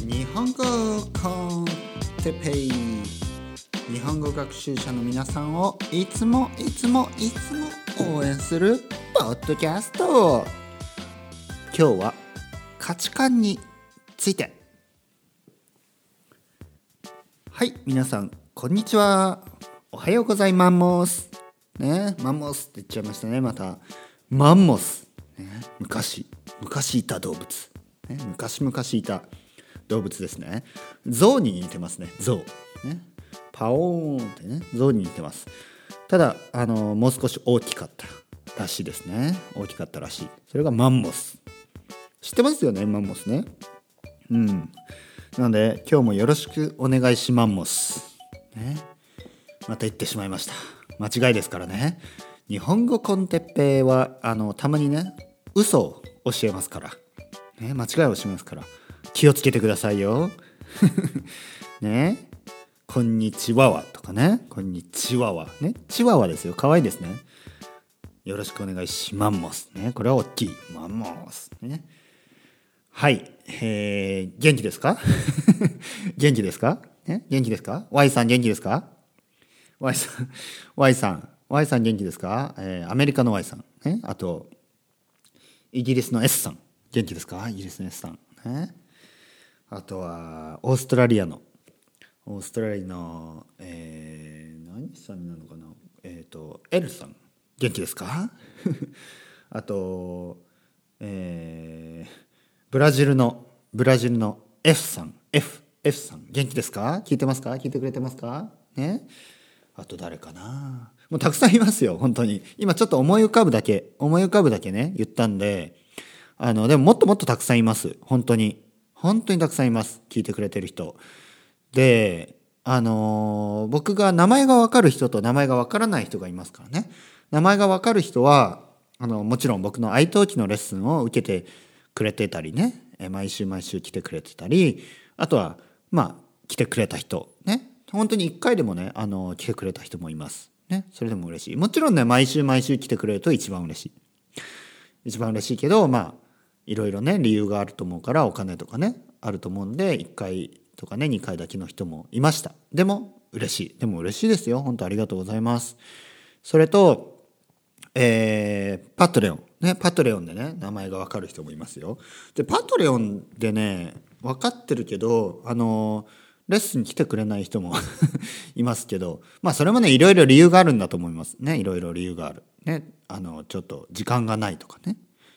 日本語コンテペイ。日本語学習者の皆さんをいつもいつもいつも応援するポッドキャスト。今日は価値観について。はい皆さんこんにちは。おはようございます。ねマンモスって言っちゃいましたねまた。マンモス、ね、昔昔いた動物、ね、昔々いた動物ですね。象に似てますね。象。ね。パオーンってね象に似てます。ただあのもう少し大きかったらしいですね。大きかったらしい。それがマンモス。知ってますよねマンモスね。うん。なので今日もよろしくお願いしマンモス。ね。また言ってしまいました。間違いですからね。日本語コンテッペイはあのたまにね嘘を教えますから、ね、間違いを教えますから。気をつけてくださいよ。ね。こんにちはわとかね。こんにちはわね。チワワですよ。可愛いですね。よろしくお願いします。ね。これは大きい。マンモスね。はい。えー、元気ですか？元気ですか？ね。元気ですか ?Y さん元気ですか ?Y さん Y さん Y さん元気ですか、えー、アメリカの Y さん、ね、あとイギリスの S さん。元気ですか？イギリスの S さん、ね、あとはオーストラリアの。オーストラリアの、えー、何さんなのかな？えっ、ー、と L さん。元気ですか？あと、えー、ブラジルのブラジルの F さん。F F さん。元気ですか？聞いてますか？聞いてくれてますか？ね。あと誰かな？もうたくさんいますよ、本当に。今ちょっと思い浮かぶだけ、思い浮かぶだけね、言ったんで、あの、でももっともっとたくさんいます。本当に。本当にたくさんいます。聞いてくれてる人。で、あのー、僕が名前がわかる人と名前がわからない人がいますからね。名前がわかる人は、あの、もちろん僕の愛登記のレッスンを受けてくれてたりね、毎週毎週来てくれてたり、あとは、まあ、来てくれた人、ね。本当に一回でもね、あの、来てくれた人もいます。ね。それでも嬉しい。もちろんね、毎週毎週来てくれると一番嬉しい。一番嬉しいけど、まあ、いろいろね、理由があると思うから、お金とかね、あると思うんで、1回とかね、2回だけの人もいました。でも、嬉しい。でも嬉しいですよ。本当ありがとうございます。それと、えー、パトレオン。ね、パトレオンでね、名前がわかる人もいますよ。で、パトレオンでね、分かってるけど、あのレッスン来てくれない人も いますけど、まあそれもね、いろいろ理由があるんだと思いますね。いろいろ理由がある。ね。あの、ちょっと時間がないとかね。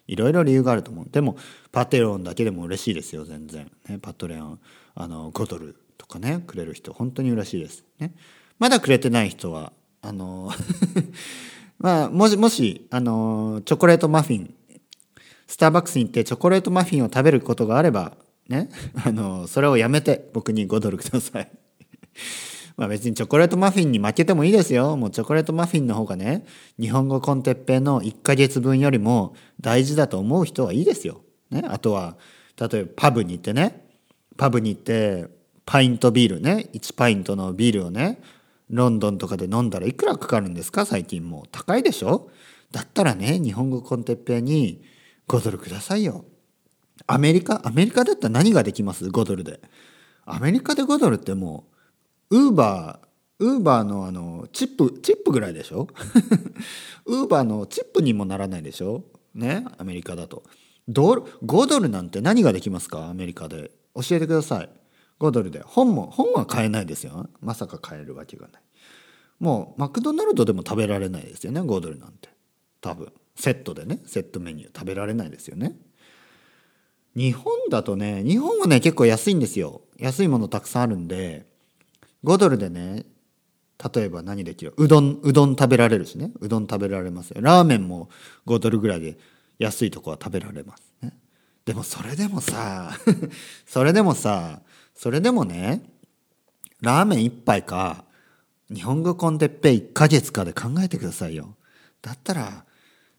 いろいろ理由があると思う。でも、パテロンだけでも嬉しいですよ、全然。ね、パトレオン、あの、5ドルとかね、くれる人、本当に嬉しいです。ね。まだくれてない人は、あの、まあ、もし、もし、あの、チョコレートマフィン、スターバックスに行ってチョコレートマフィンを食べることがあれば、ね、あの、それをやめて僕に5ドルください。まあ別にチョコレートマフィンに負けてもいいですよ。もうチョコレートマフィンの方がね、日本語コンテッペの1ヶ月分よりも大事だと思う人はいいですよ。ね、あとは、例えばパブに行ってね、パブに行って、パイントビールね、1パイントのビールをね、ロンドンとかで飲んだらいくらかかるんですか？最近もう高いでしょ？だったらね、日本語コンテッペに5ドルくださいよ。アメリカアメリカだったら何ができます ?5 ドルで。アメリカで5ドルってもう、ウーバー、ウーバーのあの、チップ、チップぐらいでしょ？ウーバーのチップにもならないでしょ？ね？アメリカだと。ドル、5ドルなんて何ができますか？アメリカで。教えてください。5ドルで。本も、本は買えないですよ。まさか買えるわけがない。もう、マクドナルドでも食べられないですよね、5ドルなんて。多分。セットでね、セットメニュー食べられないですよね？日本だとね、日本はね、結構安いんですよ。安いものたくさんあるんで、5ドルでね、例えば何できる？うどん、うどん食べられるしね。うどん食べられますよ。ラーメンも5ドルぐらいで安いとこは食べられますね。でもそれでもさ、それでもさ、それでもね、ラーメン1杯か、日本語コンテッペイ1ヶ月かで考えてくださいよ。だったら、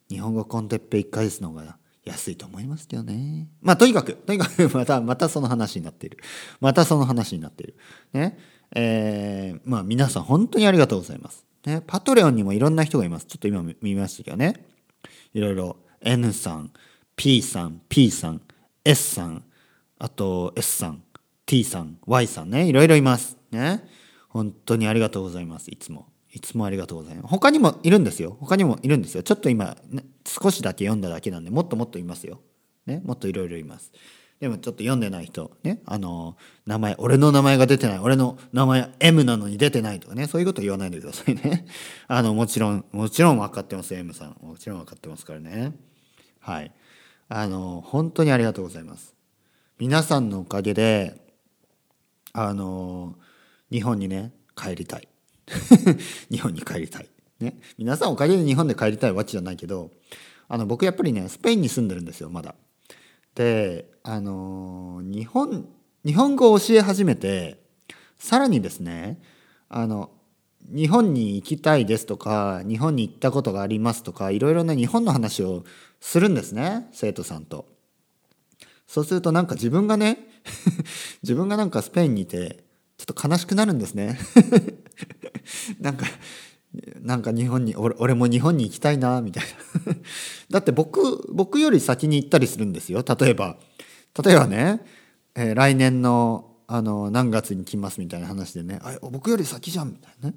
日本語コンテッペイ1ヶ月の方が安いと思いますけどね。まあ、とにかく、とにかく、また、またその話になっている。またその話になっている。ね。えー、まあ、皆さん本当にありがとうございます。ね。パトレオンにもいろんな人がいます。ちょっと今見ましたけどね。いろいろ、N さん、P さん、P さん、S さん、あと S さん T さん Y さんね。いろいろいます。ね。本当にありがとうございます。いつも。いつもありがとうございます。他にもいるんですよ。他にもいるんですよ。ちょっと今、ね、少しだけ読んだだけなんでもっともっといますよ、ね、もっといろいろいます。でもちょっと読んでない人ねあの名前俺の名前が出てない俺の名前 M なのに出てないとかねそういうこと言わないでくださいね あのもちろんもちろん分かってます M さんもちろん分かってますからねはいあの本当にありがとうございます皆さんのおかげであの日本にね帰りたい 日本に帰りたい。ね。皆さんおかげで日本で帰りたいわけじゃないけど、あの、僕やっぱりね、スペインに住んでるんですよ、まだ。で、あの、日本、日本語を教え始めて、さらにですね、あの、日本に行きたいですとか、日本に行ったことがありますとか、いろいろな日本の話をするんですね、生徒さんと。そうするとなんか自分がね、自分がなんかスペインにいて、ちょっと悲しくなるんですね なんかなんか日本に俺俺も日本に行きたいなみたいな。だって僕僕より先に行ったりするんですよ。例えば例えばね、えー、来年のあの何月に来ますみたいな話でね。あ僕より先じゃんみたいなね。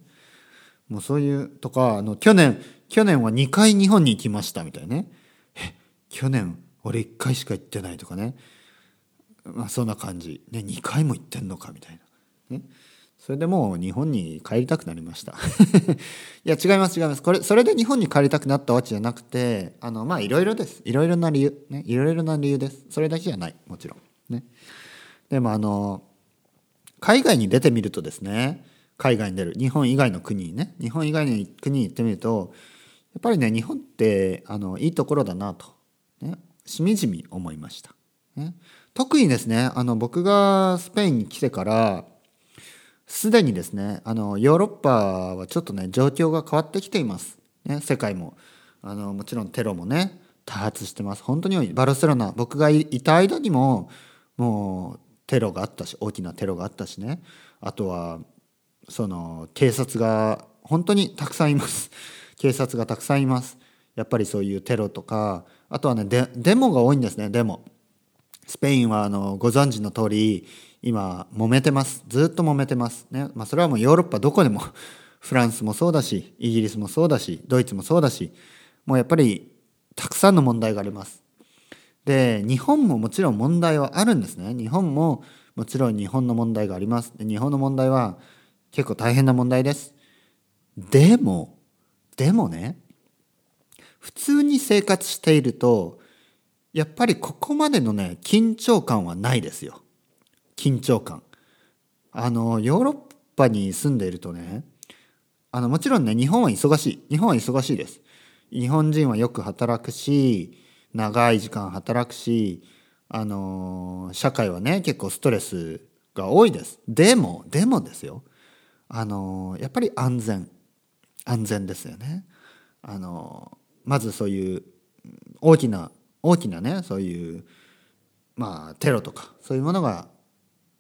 もうそういうとかあの去年去年は2回日本に行きましたみたいなね。え去年俺1回しか行ってないとかね。まあそんな感じ。ね2回も行ってんのかみたいなね、それでもう日本に帰りたくなりました。いや違います違います。これそれで日本に帰りたくなったわけじゃなくてあのまあいろいろです。いろいろな理由ね。いろいろな理由です。それだけじゃない。もちろん。ね。でもあの海外に出てみるとですね海外に出る。日本以外の国にね。日本以外の国に行ってみるとやっぱりね日本ってあのいいところだなと、ね、しみじみ思いました、ね、特にですねあの僕がスペインに来てからすでにですねあのヨーロッパはちょっとね状況が変わってきています、ね、世界も。あのもちろんテロもね多発してます。本当に多い。バルセロナ僕がいた間にももうテロがあったし大きなテロがあったしね。あとはその警察が本当にたくさんいます。警察がたくさんいます。やっぱりそういうテロとかあとはねデモが多いんですねデモ。スペインはあのご存知の通り今揉めてます。ずっと揉めてます。ね、まあ、それはもうヨーロッパどこでも フランスもそうだしイギリスもそうだしドイツもそうだしもうやっぱりたくさんの問題があります。で日本ももちろん問題はあるんですね。日本ももちろん日本の問題があります。日本の問題は結構大変な問題です。でもでもね普通に生活しているとやっぱりここまでのね緊張感はないですよ。緊張感。あのヨーロッパに住んでいるとねあのもちろんね日本は忙しい。日本は忙しいです。日本人はよく働くし長い時間働くしあの社会はね結構ストレスが多いです。でもでもですよ。あのやっぱり安全。安全ですよね。あのまずそういう大きな大きなねそういうまあテロとかそういうものが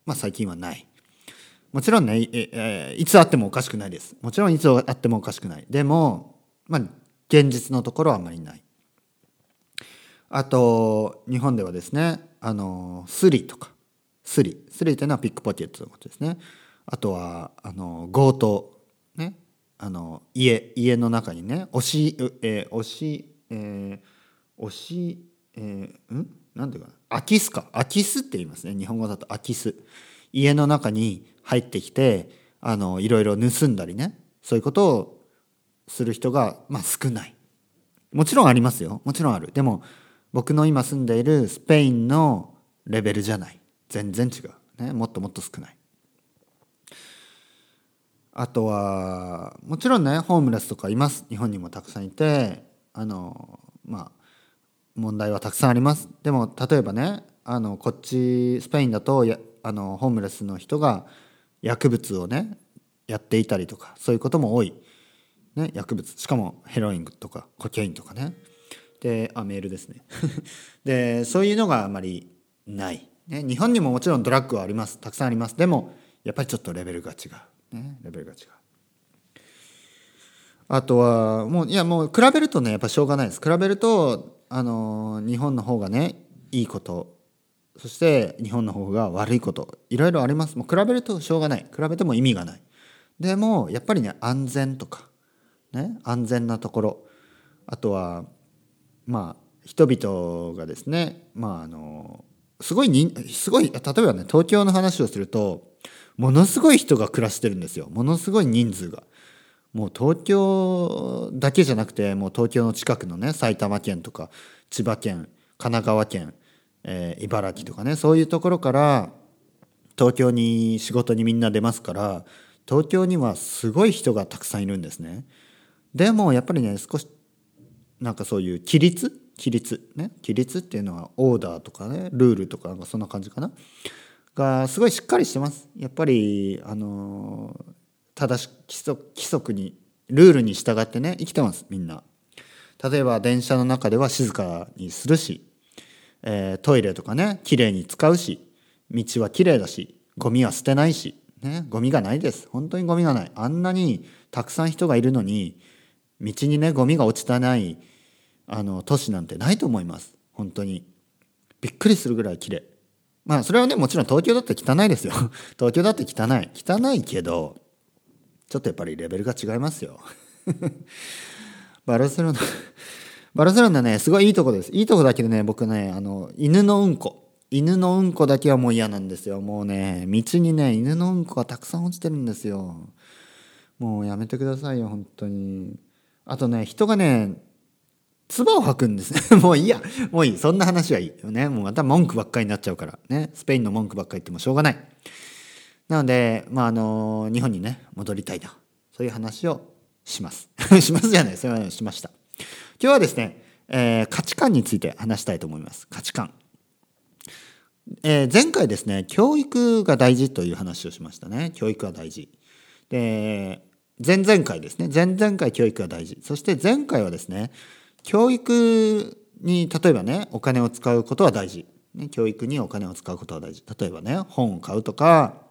まあ、最近はない。もちろんねい、えいつあってもおかしくないです。もちろんいつあってもおかしくない。でも、まあ、現実のところはあまりない。あと、日本ではですね、あの、スリとか、スリ。スリというのはピックポケットのことですね。あとは、あの、強盗。ね。あの、家、家の中にね、押し、えー、押し、えー、押し、えー、ん？何ていうかな？空き巣か。空き巣って言いますね。日本語だと空き巣家の中に入ってきてあのいろいろ盗んだりね。そういうことをする人が、まあ、少ない。もちろんありますよ。もちろんある。でも僕の今住んでいるスペインのレベルじゃない。全然違う、ね、もっともっと少ない。あとはもちろんねホームレスとかいます。日本にもたくさんいてあのまあ問題はたくさんあります。でも例えばねあのこっちスペインだとやあのホームレスの人が薬物をねやっていたりとかそういうことも多い、ね、薬物。しかもヘロインとかコケインとかね。であメールですね。でそういうのがあまりない、ね、日本にももちろんドラッグはあります。たくさんあります。でもやっぱりちょっとレベルが違う、ね、レベルが違う。あとはもういやもう比べるとねやっぱしょうがないです。比べるとあの日本の方がねいいこと。そして日本の方が悪いこと。いろいろあります。もう比べるとしょうがない。比べても意味がない。でもやっぱりね安全とかね安全なところ。あとはまあ人々がですねまああのすごいにすごい例えばね東京の話をするとものすごい人が暮らしてるんですよ。ものすごい人数が。もう東京だけじゃなくてもう東京の近くのね埼玉県とか千葉県神奈川県、えー、茨城とかねそういうところから東京に仕事にみんな出ますから東京にはすごい人がたくさんいるんですね。でもやっぱりね少しなんかそういう規律？規律？ね？規律っていうのはオーダーとかねルールとかなんかそんな感じかな？がすごいしっかりしてます。やっぱりあの正し規則規則にルールに従ってね生きてますみんな。例えば電車の中では静かにするし、えー、トイレとかねきれいに使うし道はきれいだしゴミは捨てないし、ね、ゴミがないです。本当にゴミがない。あんなにたくさん人がいるのに道にねゴミが落ちてないあの都市なんてないと思います。本当に。びっくりするぐらいきれいまあそれはねもちろん東京だって汚いですよ。東京だって汚い。汚いけどちょっとやっぱりレベルが違いますよ。バルセロナバルセロナねすごいいいとこです。いいとこだけどね僕ねあの犬のうんこ。犬のうんこだけはもう嫌なんですよ。もうね道にね犬のうんこがたくさん落ちてるんですよ。もうやめてくださいよ本当に。あとね人がね唾を吐くんですね。もういいや。もういい。そんな話はいいよね。もうまた文句ばっかりになっちゃうからね。スペインの文句ばっかり言ってもしょうがない。なのでまああの日本にね戻りたいなそういう話をします。しますじゃない、それはしました。今日はですね、えー、価値観について話したいと思います。価値観。えー、前回ですね、教育が大事という話をしましたね。教育が大事。で、前々回ですね、前々回教育が大事。そして前回はですね、教育に例えばね、お金を使うことは大事。ね、教育にお金を使うことは大事。例えばね、本を買うとか、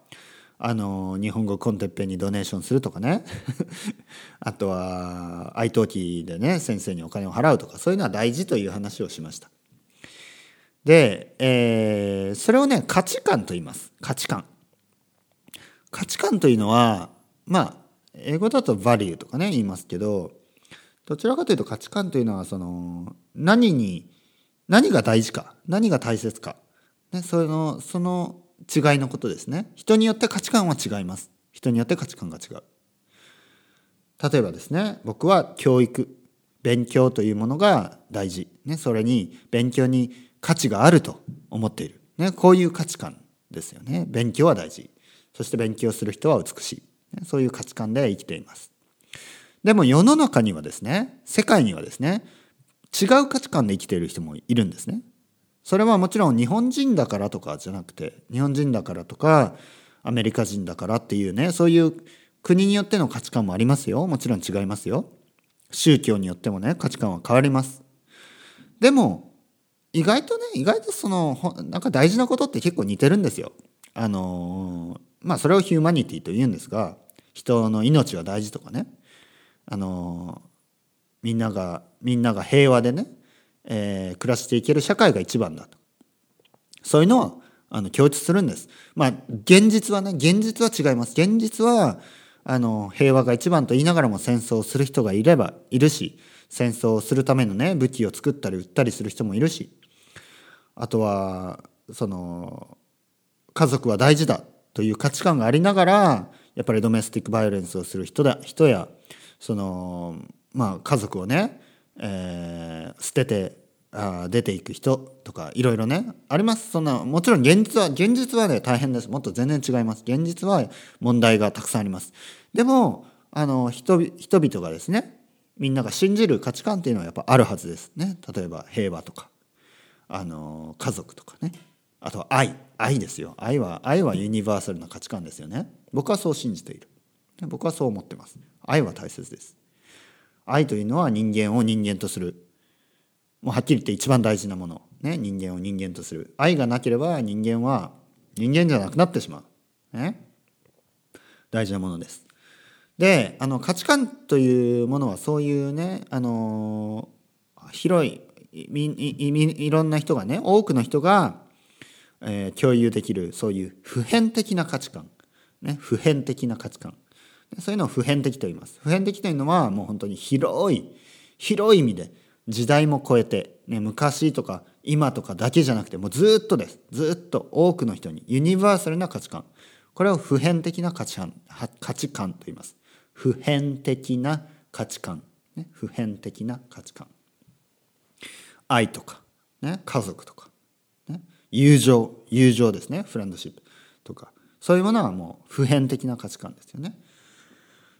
あの日本語コンテッペイにドネーションするとかね。あとは愛登記でね先生にお金を払うとかそういうのは大事という話をしました。で、えー、それをね価値観と言います。価値観。価値観というのはまあ英語だとバリューとかね言いますけどどちらかというと価値観というのはその何に何が大事か何が大切か、ね、そのその違いのことですね。人によって価値観は違います。人によって価値観が違う。例えばですね僕は教育勉強というものが大事、ね、それに勉強に価値があると思っている、ね、こういう価値観ですよね。勉強は大事。そして勉強する人は美しい、ね、そういう価値観で生きています。でも世の中にはですね世界にはですね違う価値観で生きている人もいるんですね。それはもちろん日本人だからとかじゃなくて日本人だからとかアメリカ人だからっていうねそういう国によっての価値観もありますよ。もちろん違いますよ。宗教によってもね価値観は変わります。でも意外とね意外とそのなんか大事なことって結構似てるんですよ。あのまあそれをヒューマニティと言うんですが人の命は大事とかね。あのみんながみんなが平和でねえー、暮らしていける社会が一番だとそういうのはあの共通するんです。まあ現実はね現実は違います。現実はあの平和が一番と言いながらも戦争をする人がいればいるし戦争をするためのね武器を作ったり売ったりする人もいるしあとはその家族は大事だという価値観がありながらやっぱりドメスティックバイオレンスをする人だ人やそのまあ家族をねえー、捨ててあ出ていく人とかいろいろねあります。そんなもちろん現実は現実はね大変です。もっと全然違います。現実は問題がたくさんあります。でもあの人人々がですねみんなが信じる価値観っていうのはやっぱあるはずです。ね。例えば平和とかあの家族とかね。あとは愛。愛ですよ。愛は愛はユニバーサルな価値観ですよね。僕はそう信じている。僕はそう思ってます。愛は大切です。愛というのは人間を人間とする。もうはっきり言って一番大事なもの、ね、人間を人間とする。愛がなければ人間は人間じゃなくなってしまう、ね、大事なものです。であの価値観というものはそういうねあの広いいろんな人がね多くの人がえー共有できるそういう普遍的な価値観、ね、普遍的な価値観。そういうのを普遍的と言います。普遍的というのはもう本当に広い広い意味で時代も超えて、ね、昔とか今とかだけじゃなくてもうずっとです。ずっと多くの人にユニバーサルな価値観。これを普遍的な価値観価値観と言います。普遍的な価値観、ね、普遍的な価値観。愛とか、ね、家族とか、ね、友情友情ですね。フレンドシップとか。そういうものはもう普遍的な価値観ですよね。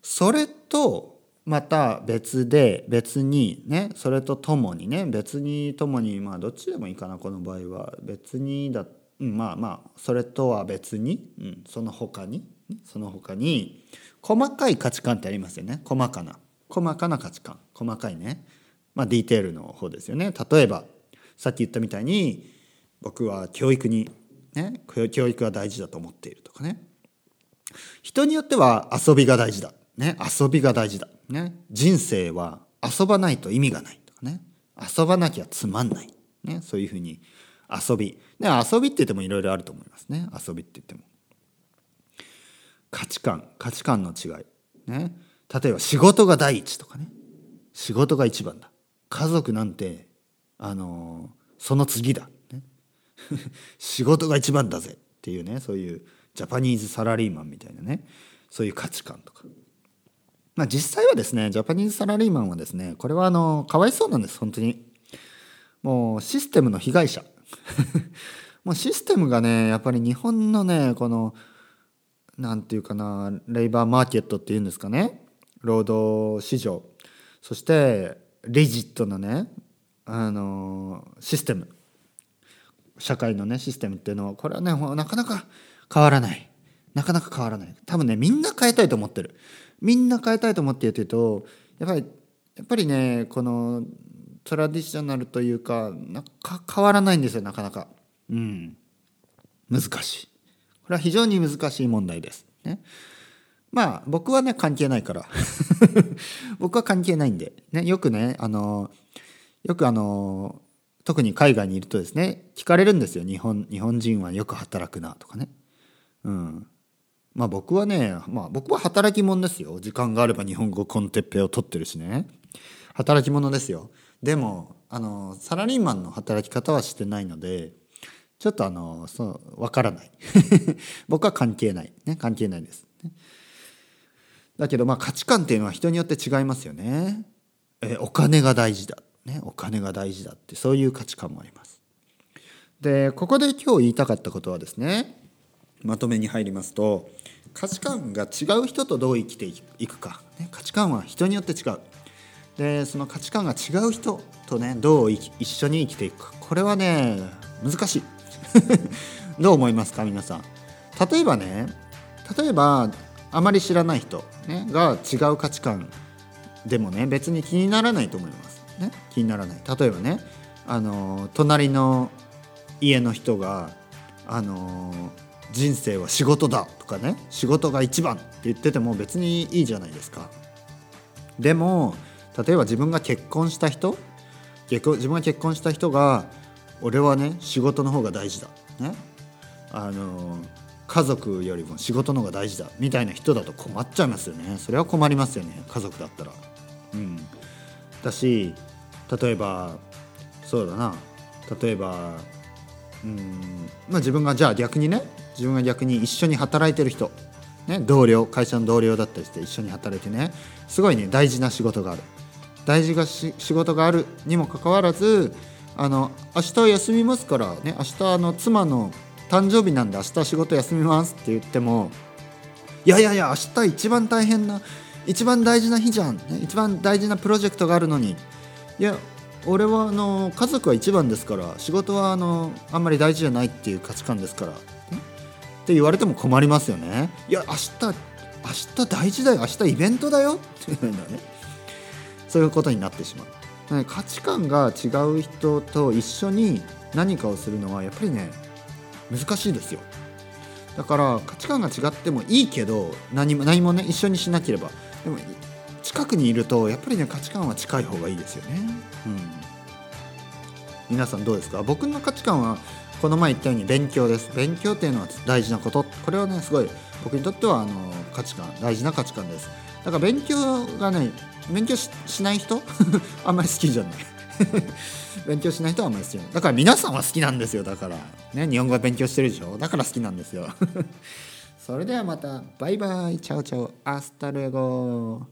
それとまた別で別にねそれとともにね別にともにまあどっちでもいいかなこの場合は。別にだ、うん、まあまあそれとは別に、うん、その他にその他に細かい価値観ってありますよね。細かな。細かな価値観。細かいね。まあディテールの方ですよね。例えばさっき言ったみたいに僕は教育にね教育が大事だと思っているとかね。人によっては遊びが大事だ。ね、遊びが大事だ、ね、人生は遊ばないと意味がないとかね。遊ばなきゃつまんない、ね、そういうふうに遊び、ね、遊びって言ってもいろいろあると思いますね。遊びって言っても。価値観。価値観の違い、ね、例えば仕事が第一とかね。仕事が一番だ。家族なんてあのその次だ、ね、仕事が一番だぜっていうねそういうジャパニーズサラリーマンみたいなね。そういう価値観とか。まあ、実際はですねジャパニーズサラリーマンはですねこれはあのかわいそうなんです本当に。もうシステムの被害者。もうシステムがねやっぱり日本のねこのなんていうかなレイバーマーケットっていうんですかね。労働市場。そしてレジットなねあのシステム。社会のねシステムっていうのはこれはねなかなか変わらない。なかなか変わらない。多分ねみんな変えたいと思ってる。みんな変えたいと思ってやってるとやっぱりやっぱりねこのトラディショナルというかなか変わらないんですよなかなか。うん。難しい。これは非常に難しい問題です。ね。まあ僕はね関係ないから。僕は関係ないんで、ね、よくねあのよくあの特に海外にいるとですね聞かれるんですよ。日本日本人はよく働くなとかね。うん。まあ僕はね、まあ僕は働き者ですよ。時間があれば日本語コンテッペを取ってるしね。働き者ですよ。でも、あの、サラリーマンの働き方はしてないので、ちょっとあの、そう、わからない。僕は関係ない。ね、関係ないです。だけどまあ価値観っていうのは人によって違いますよね。えお金が大事だ。ね、お金が大事だってそういう価値観もあります。で、ここで今日言いたかったことはですね、まとめに入りますと価値観が違う人とどう生きていくか、ね、価値観は人によって違う。でその価値観が違う人とねどう一緒に生きていくか。これはね難しい。どう思いますか皆さん。例えばね例えばあまり知らない人、ね、が違う価値観でもね別に気にならないと思います、ね、気にならない。例えばねあの隣の家の人があの人生は仕事だとかね仕事が一番って言ってても別にいいじゃないですか。でも例えば自分が結婚した人自分が結婚した人が俺はね仕事の方が大事だ。ね。あの家族よりも仕事の方が大事だ。みたいな人だと困っちゃいますよね。それは困りますよね。家族だったら。うん。だし例えばそうだな。例えばうん。まあ自分がじゃあ逆にね自分が逆に一緒に働いてる人、ね、同僚会社の同僚だったりして一緒に働いてね。すごいね大事な仕事がある。大事な仕事があるにもかかわらずあの明日休みますからね明日あの妻の誕生日なんで明日仕事休みますって言ってもいやいやいや明日一番大変な一番大事な日じゃん、ね、一番大事なプロジェクトがあるのに。いや俺はあの家族は一番ですから仕事はあのあんまり大事じゃないっていう価値観ですから。って言われても困りますよね。いや明日明日大事だよ。明日イベントだよ。っていうのね。そういうことになってしまう。価値観が違う人と一緒に何かをするのはやっぱりね難しいですよ。だから価値観が違ってもいいけど何も何もね一緒にしなければ。でも近くにいるとやっぱりね価値観は近い方がいいですよね、うん、皆さんどうですか？僕の価値観はこの前言ったように勉強です。勉強っていうのは大事なこと。これはねすごい僕にとってはあの価値観大事な価値観です。だから勉強がね勉強しない人？あんまり好きじゃない。勉強しない人はあんまり好きじゃない。だから皆さんは好きなんですよ。だから。ね日本語は勉強してるでしょ？だから好きなんですよ。それではまた。バイバイ。 ciao ciao。hasta luego